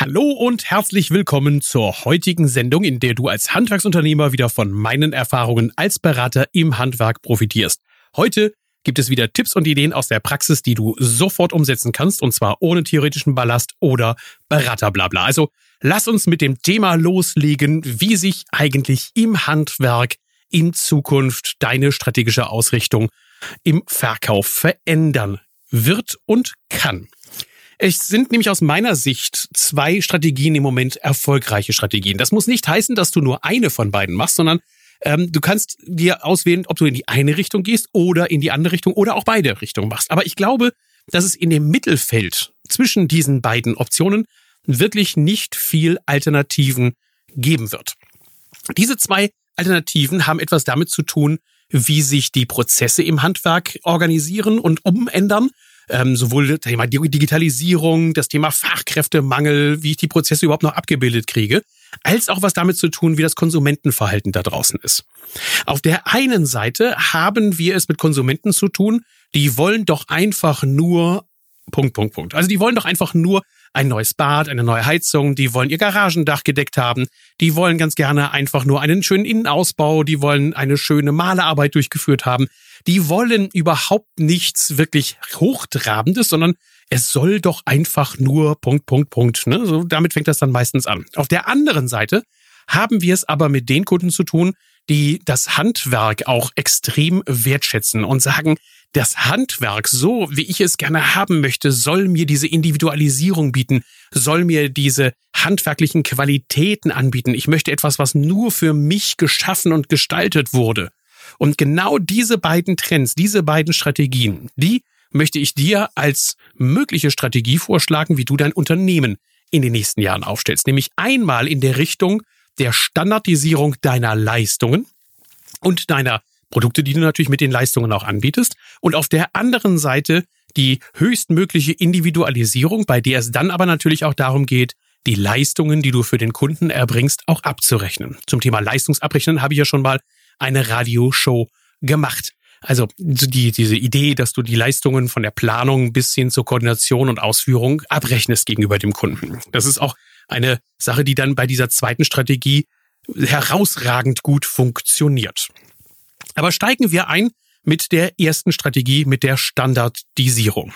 Hallo und herzlich willkommen zur heutigen Sendung, in der du als Handwerksunternehmer wieder von meinen Erfahrungen als Berater im Handwerk profitierst. Heute gibt es wieder Tipps und Ideen aus der Praxis, die du sofort umsetzen kannst, und zwar ohne theoretischen Ballast oder Beraterblabla. Also lass uns mit dem Thema loslegen, wie sich eigentlich im Handwerk in Zukunft deine strategische Ausrichtung im Verkauf verändern wird und kann. Es sind nämlich aus meiner Sicht zwei Strategien im Moment erfolgreiche Strategien. Das muss nicht heißen, dass du nur eine von beiden machst, sondern ähm, du kannst dir auswählen, ob du in die eine Richtung gehst oder in die andere Richtung oder auch beide Richtungen machst. Aber ich glaube, dass es in dem Mittelfeld zwischen diesen beiden Optionen wirklich nicht viel Alternativen geben wird. Diese zwei Alternativen haben etwas damit zu tun, wie sich die Prozesse im Handwerk organisieren und umändern ähm, sowohl das Thema Digitalisierung, das Thema Fachkräftemangel, wie ich die Prozesse überhaupt noch abgebildet kriege, als auch was damit zu tun, wie das Konsumentenverhalten da draußen ist. Auf der einen Seite haben wir es mit Konsumenten zu tun, die wollen doch einfach nur Punkt, Punkt, Punkt. Also die wollen doch einfach nur ein neues Bad, eine neue Heizung, die wollen ihr Garagendach gedeckt haben, die wollen ganz gerne einfach nur einen schönen Innenausbau, die wollen eine schöne Malerarbeit durchgeführt haben, die wollen überhaupt nichts wirklich Hochtrabendes, sondern es soll doch einfach nur Punkt, Punkt, Punkt. Ne? So, damit fängt das dann meistens an. Auf der anderen Seite haben wir es aber mit den Kunden zu tun, die das Handwerk auch extrem wertschätzen und sagen, das Handwerk, so wie ich es gerne haben möchte, soll mir diese Individualisierung bieten, soll mir diese handwerklichen Qualitäten anbieten. Ich möchte etwas, was nur für mich geschaffen und gestaltet wurde. Und genau diese beiden Trends, diese beiden Strategien, die möchte ich dir als mögliche Strategie vorschlagen, wie du dein Unternehmen in den nächsten Jahren aufstellst. Nämlich einmal in der Richtung der Standardisierung deiner Leistungen und deiner Produkte, die du natürlich mit den Leistungen auch anbietest. Und auf der anderen Seite die höchstmögliche Individualisierung, bei der es dann aber natürlich auch darum geht, die Leistungen, die du für den Kunden erbringst, auch abzurechnen. Zum Thema Leistungsabrechnen habe ich ja schon mal eine Radioshow gemacht. Also die, diese Idee, dass du die Leistungen von der Planung bis hin zur Koordination und Ausführung abrechnest gegenüber dem Kunden. Das ist auch eine Sache, die dann bei dieser zweiten Strategie herausragend gut funktioniert. Aber steigen wir ein mit der ersten Strategie, mit der Standardisierung.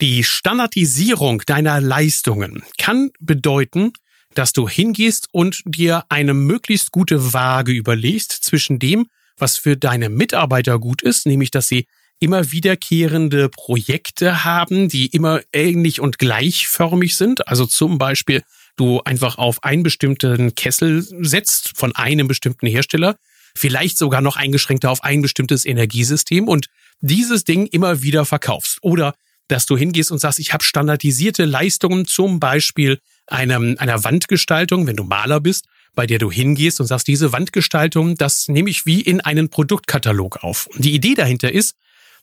Die Standardisierung deiner Leistungen kann bedeuten, dass du hingehst und dir eine möglichst gute Waage überlegst zwischen dem, was für deine Mitarbeiter gut ist, nämlich dass sie immer wiederkehrende Projekte haben, die immer ähnlich und gleichförmig sind. Also zum Beispiel du einfach auf einen bestimmten Kessel setzt von einem bestimmten Hersteller, vielleicht sogar noch eingeschränkter auf ein bestimmtes Energiesystem und dieses Ding immer wieder verkaufst. Oder dass du hingehst und sagst, ich habe standardisierte Leistungen, zum Beispiel einer, einer Wandgestaltung, wenn du Maler bist, bei der du hingehst und sagst, diese Wandgestaltung, das nehme ich wie in einen Produktkatalog auf. Und die Idee dahinter ist,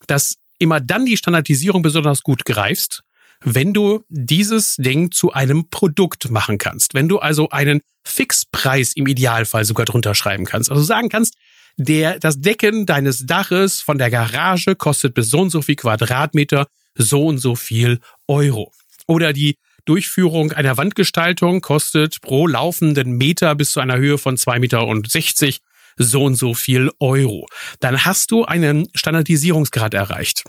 dass immer dann die Standardisierung besonders gut greifst, wenn du dieses Ding zu einem Produkt machen kannst. Wenn du also einen Fixpreis im Idealfall sogar drunter schreiben kannst. Also sagen kannst, der, das Decken deines Daches von der Garage kostet bis so und so viel Quadratmeter so und so viel Euro. Oder die Durchführung einer Wandgestaltung kostet pro laufenden Meter bis zu einer Höhe von zwei Meter und sechzig so und so viel Euro. Dann hast du einen Standardisierungsgrad erreicht.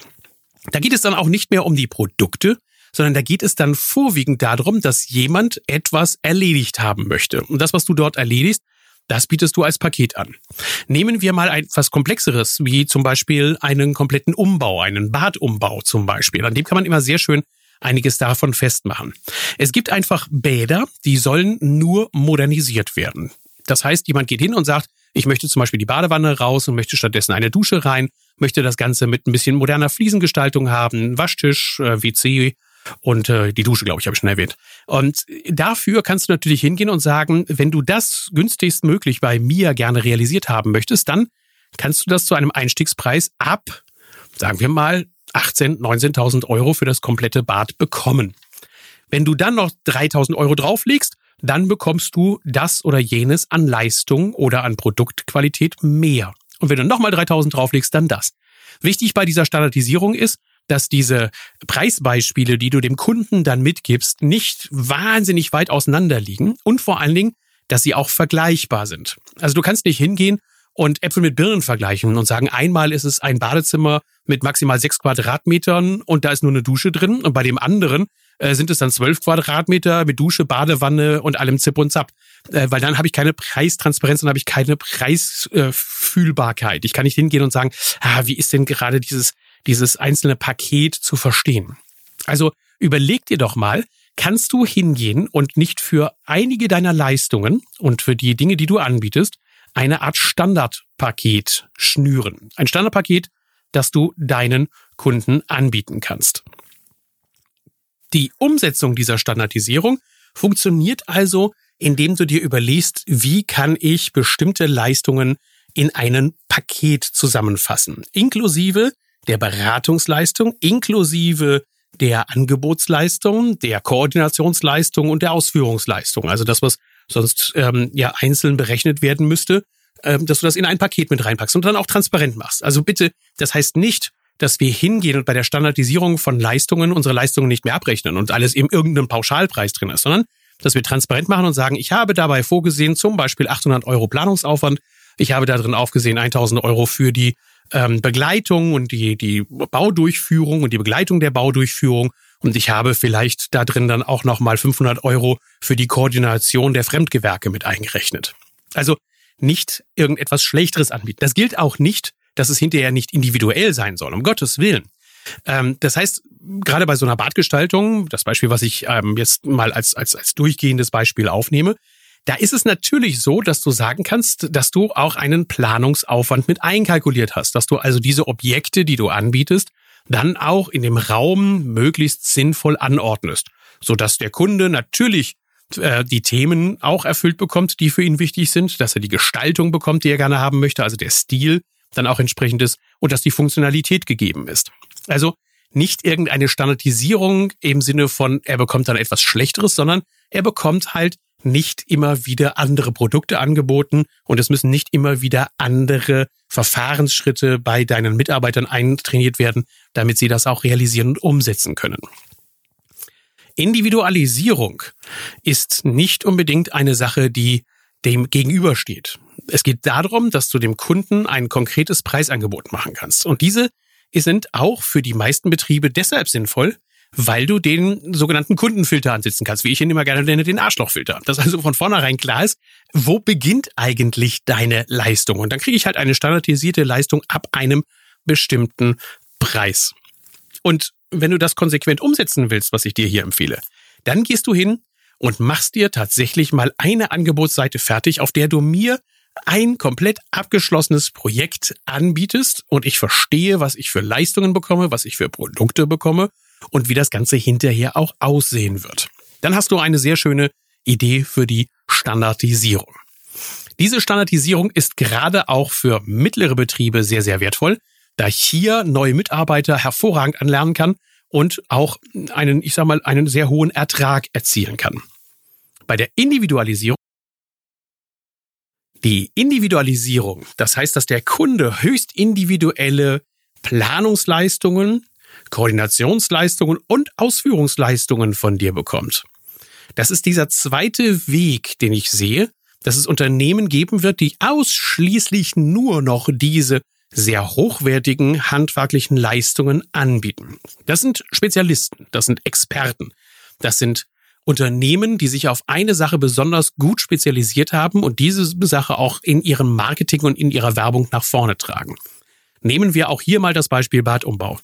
Da geht es dann auch nicht mehr um die Produkte, sondern da geht es dann vorwiegend darum, dass jemand etwas erledigt haben möchte. Und das, was du dort erledigst, das bietest du als Paket an. Nehmen wir mal etwas Komplexeres, wie zum Beispiel einen kompletten Umbau, einen Badumbau zum Beispiel. An dem kann man immer sehr schön einiges davon festmachen. Es gibt einfach Bäder, die sollen nur modernisiert werden. Das heißt, jemand geht hin und sagt, ich möchte zum Beispiel die Badewanne raus und möchte stattdessen eine Dusche rein, möchte das Ganze mit ein bisschen moderner Fliesengestaltung haben, Waschtisch, äh, WC und äh, die Dusche, glaube ich, habe ich schon erwähnt. Und dafür kannst du natürlich hingehen und sagen, wenn du das günstigst möglich bei mir gerne realisiert haben möchtest, dann kannst du das zu einem Einstiegspreis ab, sagen wir mal, 18.000, 19.000 Euro für das komplette Bad bekommen. Wenn du dann noch 3.000 Euro drauflegst, dann bekommst du das oder jenes an Leistung oder an Produktqualität mehr. Und wenn du nochmal 3.000 drauflegst, dann das. Wichtig bei dieser Standardisierung ist, dass diese Preisbeispiele, die du dem Kunden dann mitgibst, nicht wahnsinnig weit auseinander liegen und vor allen Dingen, dass sie auch vergleichbar sind. Also du kannst nicht hingehen und Äpfel mit Birnen vergleichen und sagen, einmal ist es ein Badezimmer mit maximal sechs Quadratmetern und da ist nur eine Dusche drin und bei dem anderen äh, sind es dann zwölf Quadratmeter mit Dusche, Badewanne und allem Zip und Zap. Äh, weil dann habe ich keine Preistransparenz und habe ich keine Preisfühlbarkeit. ich kann nicht hingehen und sagen, ah, wie ist denn gerade dieses, dieses einzelne Paket zu verstehen? Also überleg dir doch mal, kannst du hingehen und nicht für einige deiner Leistungen und für die Dinge, die du anbietest, eine Art Standardpaket schnüren. Ein Standardpaket, das du deinen Kunden anbieten kannst. Die Umsetzung dieser Standardisierung funktioniert also, indem du dir überlegst, wie kann ich bestimmte Leistungen in einen Paket zusammenfassen, inklusive der Beratungsleistung, inklusive der Angebotsleistung, der Koordinationsleistung und der Ausführungsleistung. Also das, was sonst ähm, ja einzeln berechnet werden müsste, ähm, dass du das in ein Paket mit reinpackst und dann auch transparent machst. Also bitte, das heißt nicht, dass wir hingehen und bei der Standardisierung von Leistungen unsere Leistungen nicht mehr abrechnen und alles eben irgendeinem Pauschalpreis drin ist, sondern dass wir transparent machen und sagen, ich habe dabei vorgesehen zum Beispiel 800 Euro Planungsaufwand, ich habe da drin aufgesehen 1000 Euro für die ähm, Begleitung und die, die Baudurchführung und die Begleitung der Baudurchführung und ich habe vielleicht da drin dann auch nochmal 500 Euro für die Koordination der Fremdgewerke mit eingerechnet. Also nicht irgendetwas Schlechteres anbieten. Das gilt auch nicht dass es hinterher nicht individuell sein soll, um Gottes Willen. Ähm, das heißt, gerade bei so einer Badgestaltung, das Beispiel, was ich ähm, jetzt mal als, als, als durchgehendes Beispiel aufnehme, da ist es natürlich so, dass du sagen kannst, dass du auch einen Planungsaufwand mit einkalkuliert hast, dass du also diese Objekte, die du anbietest, dann auch in dem Raum möglichst sinnvoll anordnest, sodass der Kunde natürlich äh, die Themen auch erfüllt bekommt, die für ihn wichtig sind, dass er die Gestaltung bekommt, die er gerne haben möchte, also der Stil, dann auch entsprechend ist und dass die Funktionalität gegeben ist. Also nicht irgendeine Standardisierung im Sinne von, er bekommt dann etwas Schlechteres, sondern er bekommt halt nicht immer wieder andere Produkte angeboten und es müssen nicht immer wieder andere Verfahrensschritte bei deinen Mitarbeitern eintrainiert werden, damit sie das auch realisieren und umsetzen können. Individualisierung ist nicht unbedingt eine Sache, die dem gegenübersteht. Es geht darum, dass du dem Kunden ein konkretes Preisangebot machen kannst. Und diese sind auch für die meisten Betriebe deshalb sinnvoll, weil du den sogenannten Kundenfilter ansetzen kannst, wie ich ihn immer gerne nenne, den Arschlochfilter. Dass also von vornherein klar ist, wo beginnt eigentlich deine Leistung? Und dann kriege ich halt eine standardisierte Leistung ab einem bestimmten Preis. Und wenn du das konsequent umsetzen willst, was ich dir hier empfehle, dann gehst du hin und machst dir tatsächlich mal eine Angebotsseite fertig, auf der du mir ein komplett abgeschlossenes Projekt anbietest und ich verstehe, was ich für Leistungen bekomme, was ich für Produkte bekomme und wie das Ganze hinterher auch aussehen wird. Dann hast du eine sehr schöne Idee für die Standardisierung. Diese Standardisierung ist gerade auch für mittlere Betriebe sehr, sehr wertvoll, da ich hier neue Mitarbeiter hervorragend anlernen kann und auch einen, ich sag mal, einen sehr hohen Ertrag erzielen kann. Bei der Individualisierung die Individualisierung, das heißt, dass der Kunde höchst individuelle Planungsleistungen, Koordinationsleistungen und Ausführungsleistungen von dir bekommt. Das ist dieser zweite Weg, den ich sehe, dass es Unternehmen geben wird, die ausschließlich nur noch diese sehr hochwertigen handwerklichen Leistungen anbieten. Das sind Spezialisten, das sind Experten, das sind Unternehmen, die sich auf eine Sache besonders gut spezialisiert haben und diese Sache auch in ihrem Marketing und in ihrer Werbung nach vorne tragen. Nehmen wir auch hier mal das Beispiel Badumbau.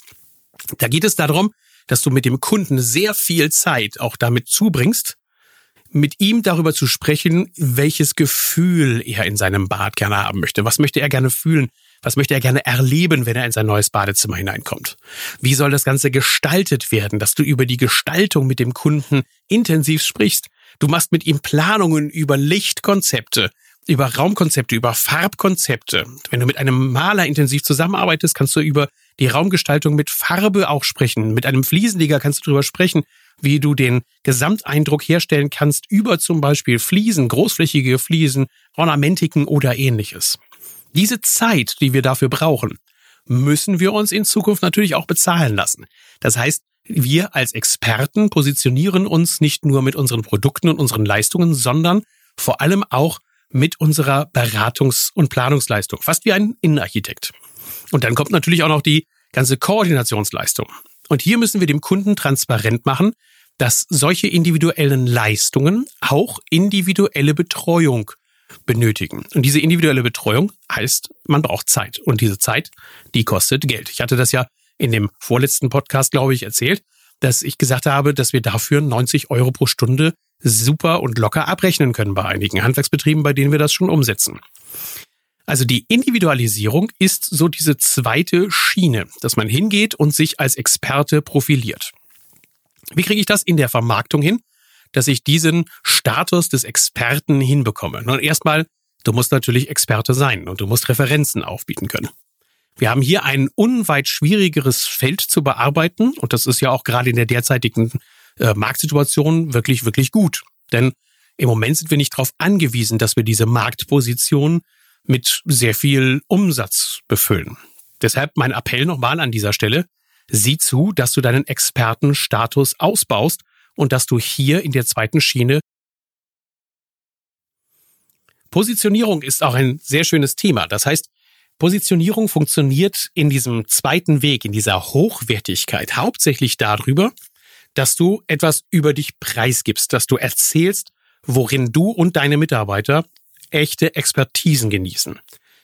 Da geht es darum, dass du mit dem Kunden sehr viel Zeit auch damit zubringst, mit ihm darüber zu sprechen, welches Gefühl er in seinem Bad gerne haben möchte. Was möchte er gerne fühlen? Was möchte er gerne erleben, wenn er in sein neues Badezimmer hineinkommt? Wie soll das Ganze gestaltet werden, dass du über die Gestaltung mit dem Kunden intensiv sprichst? Du machst mit ihm Planungen über Lichtkonzepte, über Raumkonzepte, über Farbkonzepte. Wenn du mit einem Maler intensiv zusammenarbeitest, kannst du über die Raumgestaltung mit Farbe auch sprechen. Mit einem Fliesenleger kannst du darüber sprechen, wie du den Gesamteindruck herstellen kannst über zum Beispiel Fliesen, großflächige Fliesen, Ornamentiken oder ähnliches. Diese Zeit, die wir dafür brauchen, müssen wir uns in Zukunft natürlich auch bezahlen lassen. Das heißt, wir als Experten positionieren uns nicht nur mit unseren Produkten und unseren Leistungen, sondern vor allem auch mit unserer Beratungs- und Planungsleistung, fast wie ein Innenarchitekt. Und dann kommt natürlich auch noch die ganze Koordinationsleistung. Und hier müssen wir dem Kunden transparent machen, dass solche individuellen Leistungen auch individuelle Betreuung benötigen. Und diese individuelle Betreuung heißt, man braucht Zeit. Und diese Zeit, die kostet Geld. Ich hatte das ja in dem vorletzten Podcast, glaube ich, erzählt, dass ich gesagt habe, dass wir dafür 90 Euro pro Stunde super und locker abrechnen können bei einigen Handwerksbetrieben, bei denen wir das schon umsetzen. Also die Individualisierung ist so diese zweite Schiene, dass man hingeht und sich als Experte profiliert. Wie kriege ich das in der Vermarktung hin, dass ich diesen Status des Experten hinbekomme? Nun erstmal, du musst natürlich Experte sein und du musst Referenzen aufbieten können. Wir haben hier ein unweit schwierigeres Feld zu bearbeiten und das ist ja auch gerade in der derzeitigen äh, Marktsituation wirklich, wirklich gut. Denn im Moment sind wir nicht darauf angewiesen, dass wir diese Marktposition mit sehr viel Umsatz befüllen. Deshalb mein Appell nochmal an dieser Stelle. Sieh zu, dass du deinen Expertenstatus ausbaust und dass du hier in der zweiten Schiene Positionierung ist auch ein sehr schönes Thema. Das heißt, Positionierung funktioniert in diesem zweiten Weg, in dieser Hochwertigkeit, hauptsächlich darüber, dass du etwas über dich preisgibst, dass du erzählst, worin du und deine Mitarbeiter echte Expertisen genießen.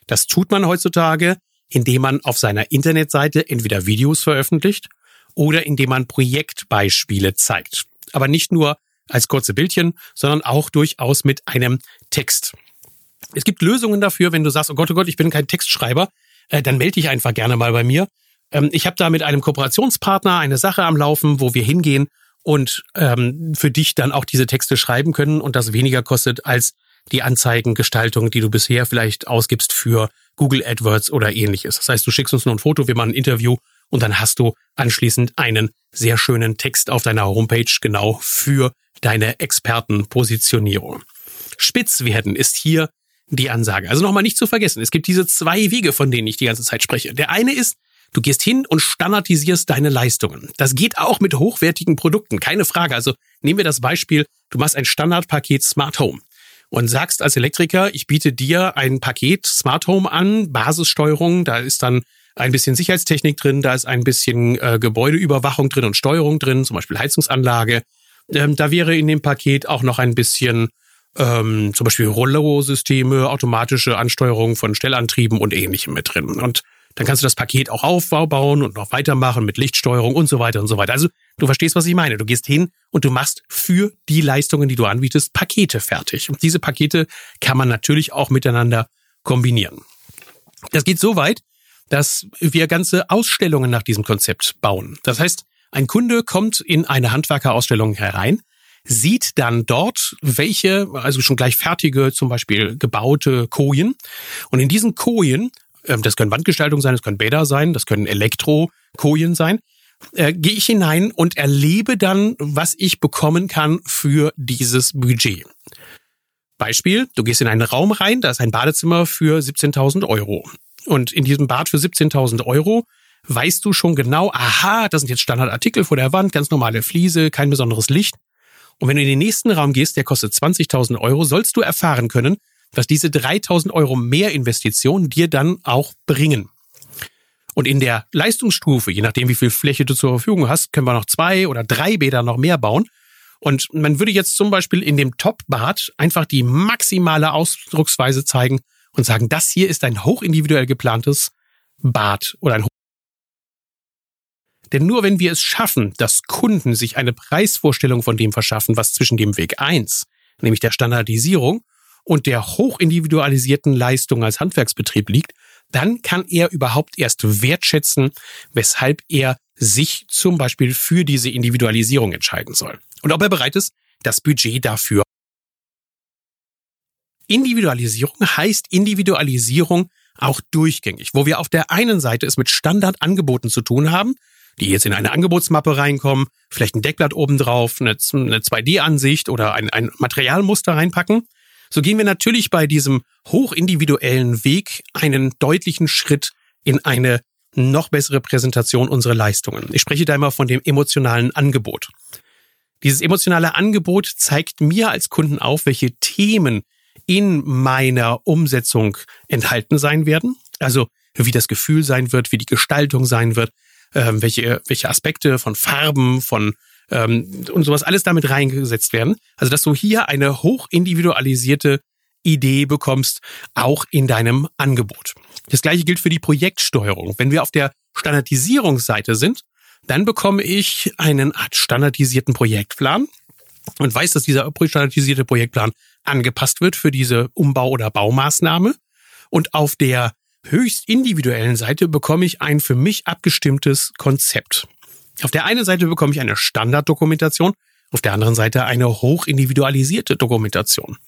Das tut man heutzutage, indem man auf seiner Internetseite entweder Videos veröffentlicht oder indem man Projektbeispiele zeigt. Aber nicht nur als kurze Bildchen, sondern auch durchaus mit einem Text. Es gibt Lösungen dafür, wenn du sagst, oh Gott, oh Gott, ich bin kein Textschreiber, äh, dann melde dich einfach gerne mal bei mir. Ähm, ich habe da mit einem Kooperationspartner eine Sache am Laufen, wo wir hingehen und ähm, für dich dann auch diese Texte schreiben können und das weniger kostet als die Anzeigengestaltung, die du bisher vielleicht ausgibst für Google AdWords oder ähnliches. Das heißt, du schickst uns nur ein Foto, wir machen ein Interview und dann hast du anschließend einen sehr schönen Text auf deiner Homepage genau für deine Expertenpositionierung. Spitz werden ist hier die Ansage. Also nochmal nicht zu vergessen, es gibt diese zwei Wege, von denen ich die ganze Zeit spreche. Der eine ist, du gehst hin und standardisierst deine Leistungen. Das geht auch mit hochwertigen Produkten, keine Frage. Also nehmen wir das Beispiel, du machst ein Standardpaket Smart Home und sagst als Elektriker, ich biete dir ein Paket Smart Home an, Basissteuerung, da ist dann ein bisschen Sicherheitstechnik drin, da ist ein bisschen äh, Gebäudeüberwachung drin und Steuerung drin, zum Beispiel Heizungsanlage. Ähm, da wäre in dem Paket auch noch ein bisschen ähm, zum Beispiel Rollo-Systeme, automatische Ansteuerung von Stellantrieben und ähnlichem mit drin. Und dann kannst du das Paket auch aufbauen und noch weitermachen mit Lichtsteuerung und so weiter und so weiter. Also du verstehst, was ich meine. Du gehst hin und du machst für die Leistungen, die du anbietest, Pakete fertig. Und diese Pakete kann man natürlich auch miteinander kombinieren. Das geht so weit, dass wir ganze Ausstellungen nach diesem Konzept bauen. Das heißt, ein Kunde kommt in eine Handwerkerausstellung herein, sieht dann dort, welche, also schon gleich fertige, zum Beispiel gebaute Kojen. Und in diesen Kojen ähm, das können Wandgestaltungen sein, das können Bäder sein, das können Elektrokojen sein, äh, gehe ich hinein und erlebe dann, was ich bekommen kann für dieses Budget. Beispiel, du gehst in einen Raum rein, da ist ein Badezimmer für 17.000 Euro. Und in diesem Bad für 17.000 Euro weißt du schon genau, aha, das sind jetzt Standardartikel vor der Wand, ganz normale Fliese, kein besonderes Licht. Und wenn du in den nächsten Raum gehst, der kostet 20.000 Euro, sollst du erfahren können, was diese 3000 Euro mehr Investition dir dann auch bringen. Und in der Leistungsstufe, je nachdem wie viel Fläche du zur Verfügung hast, können wir noch zwei oder drei Bäder noch mehr bauen. Und man würde jetzt zum Beispiel in dem Top-Bad einfach die maximale Ausdrucksweise zeigen und sagen, das hier ist ein hochindividuell geplantes Bad oder ein denn nur wenn wir es schaffen, dass Kunden sich eine Preisvorstellung von dem verschaffen, was zwischen dem Weg eins, nämlich der Standardisierung, und der hochindividualisierten Leistung als Handwerksbetrieb liegt, dann kann er überhaupt erst wertschätzen, weshalb er sich zum Beispiel für diese Individualisierung entscheiden soll. Und ob er bereit ist, das Budget dafür. Individualisierung heißt Individualisierung auch durchgängig, wo wir auf der einen Seite es mit Standardangeboten zu tun haben, die jetzt in eine Angebotsmappe reinkommen, vielleicht ein Deckblatt obendrauf, eine, eine 2D-Ansicht oder ein, ein Materialmuster reinpacken so gehen wir natürlich bei diesem hochindividuellen Weg einen deutlichen Schritt in eine noch bessere Präsentation unserer Leistungen. Ich spreche da immer von dem emotionalen Angebot. Dieses emotionale Angebot zeigt mir als Kunden auf, welche Themen in meiner Umsetzung enthalten sein werden. Also wie das Gefühl sein wird, wie die Gestaltung sein wird, äh, welche, welche Aspekte von Farben, von ähm, und sowas alles damit reingesetzt werden. Also dass du hier eine hoch individualisierte Idee bekommst, auch in deinem Angebot. Das gleiche gilt für die Projektsteuerung. Wenn wir auf der Standardisierungsseite sind, dann bekomme ich einen Art standardisierten Projektplan und weiß, dass dieser standardisierte Projektplan angepasst wird für diese Umbau- oder Baumaßnahme. Und auf der höchst individuellen Seite bekomme ich ein für mich abgestimmtes Konzept. Auf der einen Seite bekomme ich eine Standarddokumentation, auf der anderen Seite eine hoch individualisierte Dokumentation.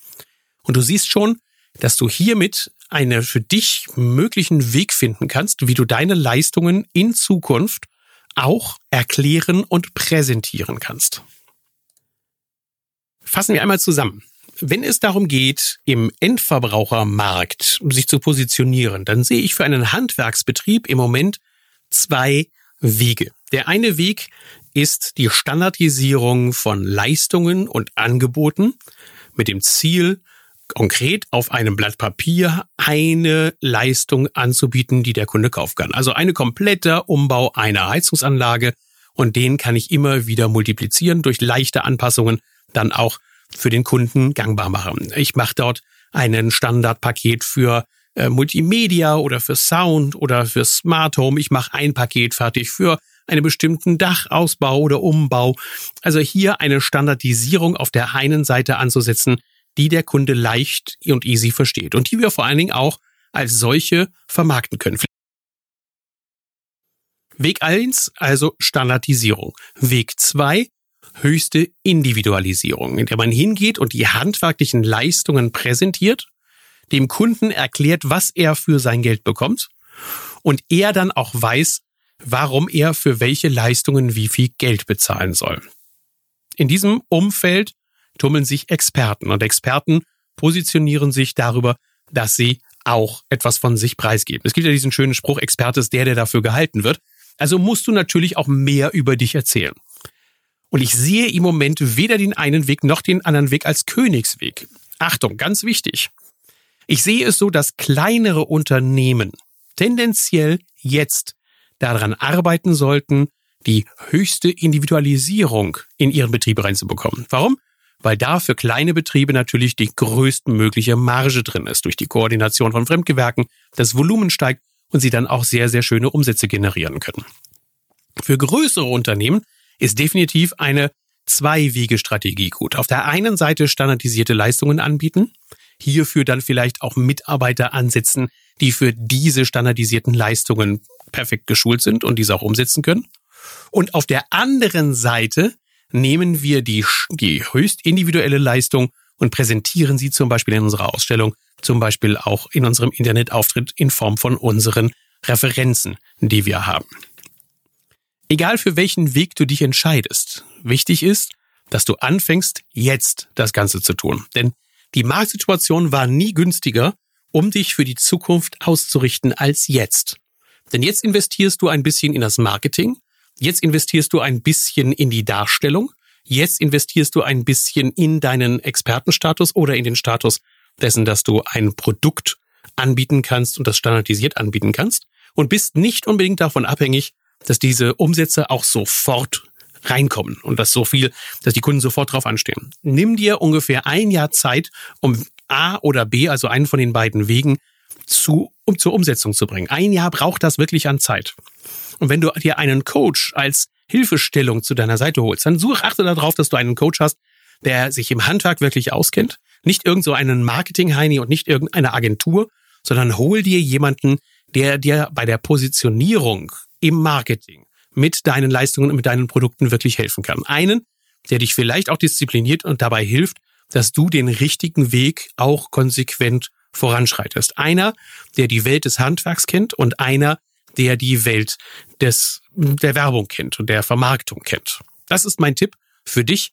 Und du siehst schon, dass du hiermit einen für dich möglichen Weg finden kannst, wie du deine Leistungen in Zukunft auch erklären und präsentieren kannst. Fassen wir einmal zusammen. Wenn es darum geht, im Endverbrauchermarkt sich zu positionieren, dann sehe ich für einen Handwerksbetrieb im Moment zwei Wege. Der eine Weg ist die Standardisierung von Leistungen und Angeboten mit dem Ziel, konkret auf einem Blatt Papier eine Leistung anzubieten, die der Kunde kaufen kann. Also eine komplette Umbau einer Heizungsanlage und den kann ich immer wieder multiplizieren durch leichte Anpassungen dann auch für den Kunden gangbar machen. Ich mache dort einen Standardpaket für äh, Multimedia oder für Sound oder für Smart Home. Ich mache ein Paket fertig für einen bestimmten Dachausbau oder Umbau. Also hier eine Standardisierung auf der einen Seite anzusetzen, die der Kunde leicht und easy versteht und die wir vor allen Dingen auch als solche vermarkten können. Weg eins also Standardisierung. Weg zwei höchste Individualisierung, in der man hingeht und die handwerklichen Leistungen präsentiert, dem Kunden erklärt, was er für sein Geld bekommt und er dann auch weiß, warum er für welche Leistungen wie viel Geld bezahlen soll. In diesem Umfeld tummeln sich Experten und Experten positionieren sich darüber, dass sie auch etwas von sich preisgeben. Es gibt ja diesen schönen Spruch, Experte ist der, der dafür gehalten wird. Also musst du natürlich auch mehr über dich erzählen. Und ich sehe im Moment weder den einen Weg noch den anderen Weg als Königsweg. Achtung, ganz wichtig. Ich sehe es so, dass kleinere Unternehmen tendenziell jetzt daran arbeiten sollten, die höchste Individualisierung in ihren Betrieb reinzubekommen. Warum? Weil da für kleine Betriebe natürlich die größtmögliche Marge drin ist. Durch die Koordination von Fremdgewerken, das Volumen steigt und sie dann auch sehr, sehr schöne Umsätze generieren können. Für größere Unternehmen ist definitiv eine Zwei-Wege-Strategie gut. Auf der einen Seite standardisierte Leistungen anbieten, hierfür dann vielleicht auch Mitarbeiter ansetzen, die für diese standardisierten Leistungen perfekt geschult sind und diese auch umsetzen können. Und auf der anderen Seite nehmen wir die, die höchst individuelle Leistung und präsentieren sie zum Beispiel in unserer Ausstellung, zum Beispiel auch in unserem Internetauftritt in Form von unseren Referenzen, die wir haben. Egal für welchen Weg du dich entscheidest, wichtig ist, dass du anfängst, jetzt das Ganze zu tun. Denn die Marktsituation war nie günstiger, um dich für die Zukunft auszurichten als jetzt. Denn jetzt investierst du ein bisschen in das Marketing, jetzt investierst du ein bisschen in die Darstellung, jetzt investierst du ein bisschen in deinen Expertenstatus oder in den Status dessen, dass du ein Produkt anbieten kannst und das standardisiert anbieten kannst und bist nicht unbedingt davon abhängig, dass diese Umsätze auch sofort reinkommen und dass so viel, dass die Kunden sofort drauf anstehen. Nimm dir ungefähr ein Jahr Zeit, um A oder B, also einen von den beiden Wegen, zu, um zur Umsetzung zu bringen. Ein Jahr braucht das wirklich an Zeit. Und wenn du dir einen Coach als Hilfestellung zu deiner Seite holst, dann such, achte darauf, dass du einen Coach hast, der sich im Handwerk wirklich auskennt. Nicht irgend so einen Marketing-Heini und nicht irgendeine Agentur, sondern hol dir jemanden, der dir bei der Positionierung im Marketing mit deinen Leistungen und mit deinen Produkten wirklich helfen kann. Einen, der dich vielleicht auch diszipliniert und dabei hilft, dass du den richtigen Weg auch konsequent voranschreitest. Einer, der die Welt des Handwerks kennt und einer, der die Welt des, der Werbung kennt und der Vermarktung kennt. Das ist mein Tipp für dich.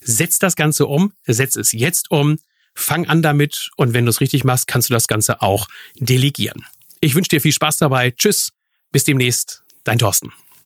Setz das Ganze um, setz es jetzt um, fang an damit und wenn du es richtig machst, kannst du das Ganze auch delegieren. Ich wünsche dir viel Spaß dabei. Tschüss, Bis demnächst, dein Thorsten.